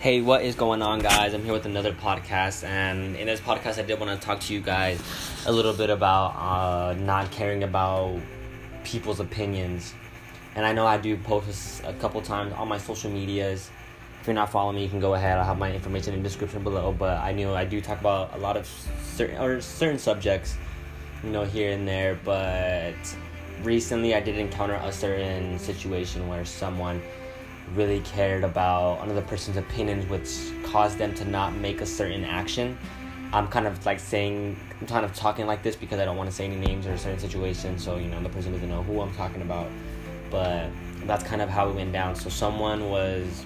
Hey, what is going on, guys? I'm here with another podcast, and in this podcast, I did want to talk to you guys a little bit about uh, not caring about people's opinions. And I know I do post this a couple times on my social medias. If you're not following me, you can go ahead. I'll have my information in the description below. But I know I do talk about a lot of certain or certain subjects, you know, here and there. But recently, I did encounter a certain situation where someone really cared about another person's opinions, which caused them to not make a certain action. I'm kind of like saying, I'm kind of talking like this because I don't want to say any names or a certain situations, so you know the person doesn't know who I'm talking about. But that's kind of how it went down. So someone was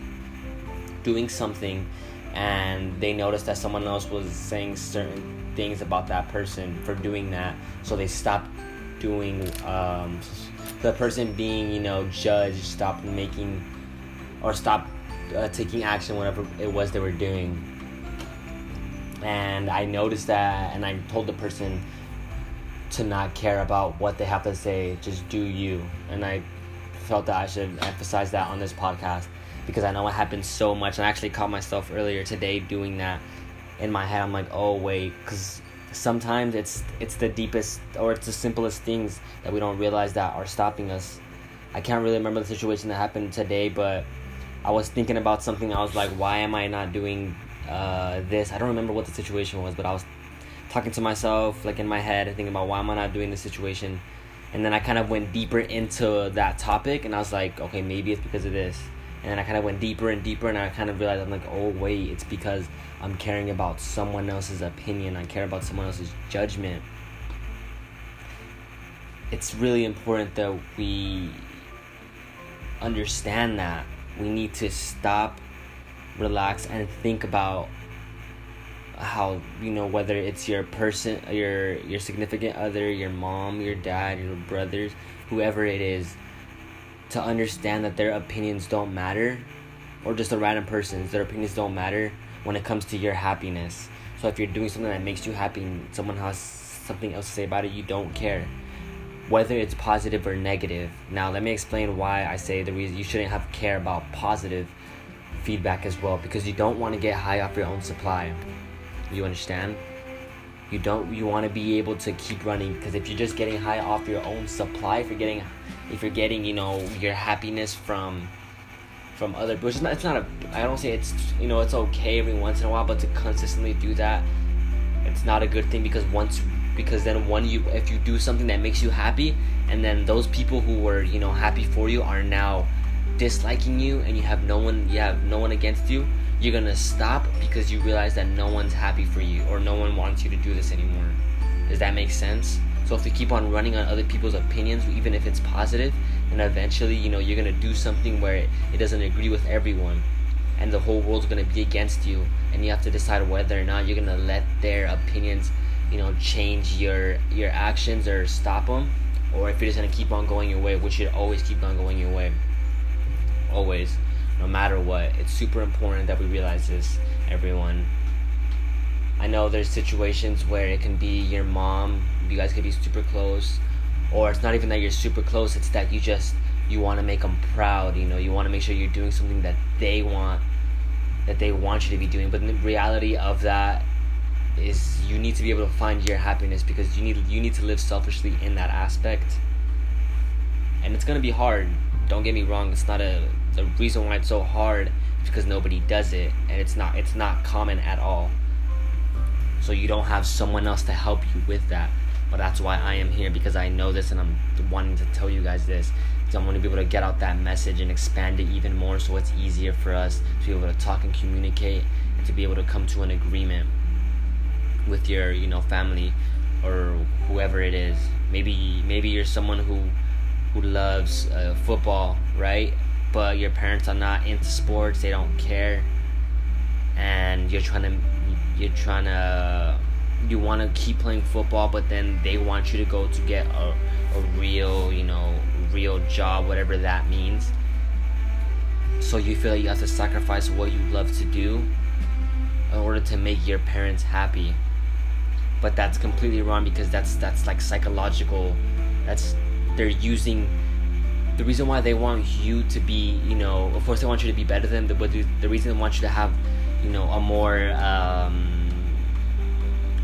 doing something, and they noticed that someone else was saying certain things about that person for doing that, so they stopped doing. Um, the person being, you know, judged stopped making or stop uh, taking action whatever it was they were doing. And i noticed that and i told the person to not care about what they have to say just do you. And i felt that i should emphasize that on this podcast because i know it happens so much. And i actually caught myself earlier today doing that in my head. I'm like oh wait because sometimes it's it's the deepest or it's the simplest things that we don't realize that are stopping us. I can't really remember the situation that happened today but I was thinking about something. I was like, why am I not doing uh, this? I don't remember what the situation was, but I was talking to myself, like in my head, thinking about why am I not doing this situation. And then I kind of went deeper into that topic, and I was like, okay, maybe it's because of this. And then I kind of went deeper and deeper, and I kind of realized I'm like, oh wait, it's because I'm caring about someone else's opinion. I care about someone else's judgment. It's really important that we understand that we need to stop, relax, and think about how you know whether it's your person, your your significant other, your mom, your dad, your brothers, whoever it is, to understand that their opinions don't matter, or just a random person's their opinions don't matter when it comes to your happiness. So if you're doing something that makes you happy, and someone has something else to say about it, you don't care whether it's positive or negative. Now, let me explain why I say the reason you shouldn't have care about positive feedback as well because you don't want to get high off your own supply. You understand? You don't you want to be able to keep running because if you're just getting high off your own supply, if you're getting if you're getting, you know, your happiness from from other which not it's not a I don't say it's you know, it's okay every once in a while, but to consistently do that it's not a good thing because once because then one you if you do something that makes you happy and then those people who were you know happy for you are now disliking you and you have no one you have no one against you you're gonna stop because you realize that no one's happy for you or no one wants you to do this anymore. Does that make sense? So if you keep on running on other people's opinions even if it's positive then eventually you know you're gonna do something where it, it doesn't agree with everyone and the whole world's gonna be against you and you have to decide whether or not you're gonna let their opinions you know change your your actions or stop them or if you're just gonna keep on going your way which should always keep on going your way. Always no matter what. It's super important that we realize this everyone. I know there's situations where it can be your mom you guys could be super close or it's not even that you're super close it's that you just you want to make them proud you know you want to make sure you're doing something that they want that they want you to be doing. But the reality of that is you need to be able to find your happiness because you need you need to live selfishly in that aspect. And it's gonna be hard. Don't get me wrong it's not a the reason why it's so hard is because nobody does it and it's not it's not common at all. So you don't have someone else to help you with that. But that's why i am here because i know this and i'm wanting to tell you guys this So i want to be able to get out that message and expand it even more so it's easier for us to be able to talk and communicate and to be able to come to an agreement with your you know family or whoever it is. Maybe maybe you're someone who who loves uh, football right? But your parents are not into sports. They don't care. And you're trying to you're trying to you want to keep playing football but then they want you to go to get a, a real you know real job whatever that means. So you feel like you have to sacrifice what you love to do in order to make your parents happy but that's completely wrong because that's that's like psychological that's they're using the reason why they want you to be, you know, of course they want you to be better than them, but the, reason they want you to have, you know, a more um,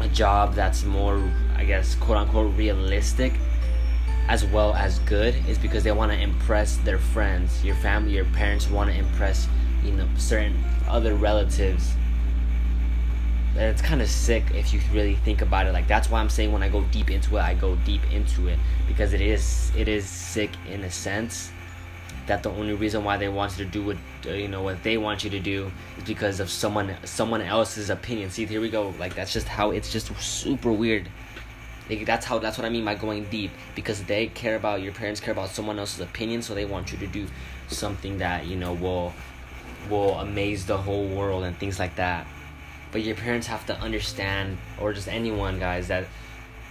a job that's more, I guess, quote unquote, realistic, as well as good, is because they want to impress their friends, your family, your parents want to impress, you know, certain other relatives. And it's kind of sick if you really think about it. Like that's why I'm saying when I go deep into it, I go deep into it because it is it is sick in a sense that the only reason why they want you to do what uh, you know what they want you to do is because of someone someone else's opinion. See, here we go. Like that's just how it's just super weird. Like, that's how that's what I mean by going deep because they care about your parents care about someone else's opinion, so they want you to do something that you know will will amaze the whole world and things like that. But your parents have to understand, or just anyone, guys, that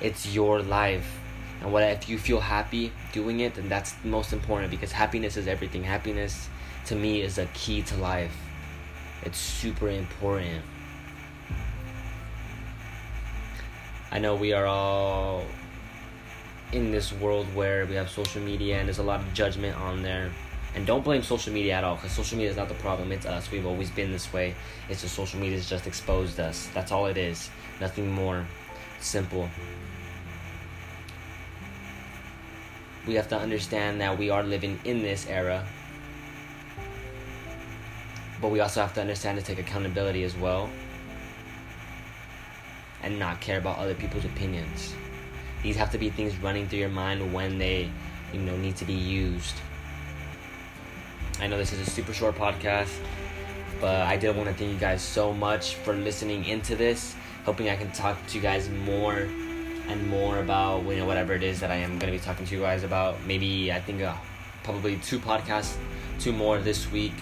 it's your life. And what if you feel happy doing it, then that's most important because happiness is everything. Happiness to me is a key to life. It's super important. I know we are all in this world where we have social media and there's a lot of judgment on there. And don't blame social media at all because social media is not the problem. It's us. We've always been this way. It's just social media has just exposed us. That's all it is. Nothing more. Simple. We have to understand that we are living in this era. But we also have to understand to take accountability as well and not care about other people's opinions. These have to be things running through your mind when they, you know, need to be used. I know this is a super short podcast, but I did want to thank you guys so much for listening into this. Hoping I can talk to you guys more and more about you know whatever it is that I am going to be talking to you guys about. Maybe I think uh, probably two podcasts, two more this week,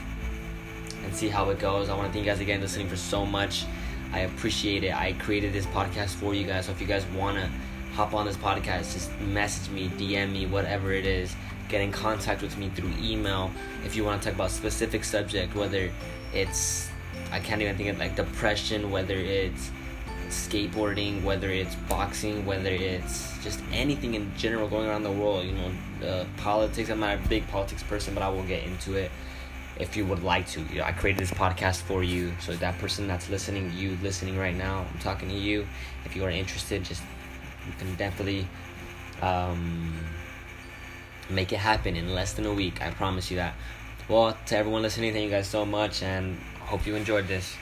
and see how it goes. I want to thank you guys again for listening for so much. I appreciate it. I created this podcast for you guys. So if you guys want to hop on this podcast, just message me, DM me, whatever it is. Get in contact with me through email if you want to talk about specific subject, whether it's I can't even think of like depression, whether it's skateboarding, whether it's boxing, whether it's just anything in general going around the world. You know, uh, politics. I'm not a big politics person, but I will get into it if you would like to. You know, I created this podcast for you, so that person that's listening, you listening right now, I'm talking to you. If you are interested, just you can definitely um, make it happen in less than a week. I promise you that. Well, to everyone listening, thank you guys so much, and hope you enjoyed this.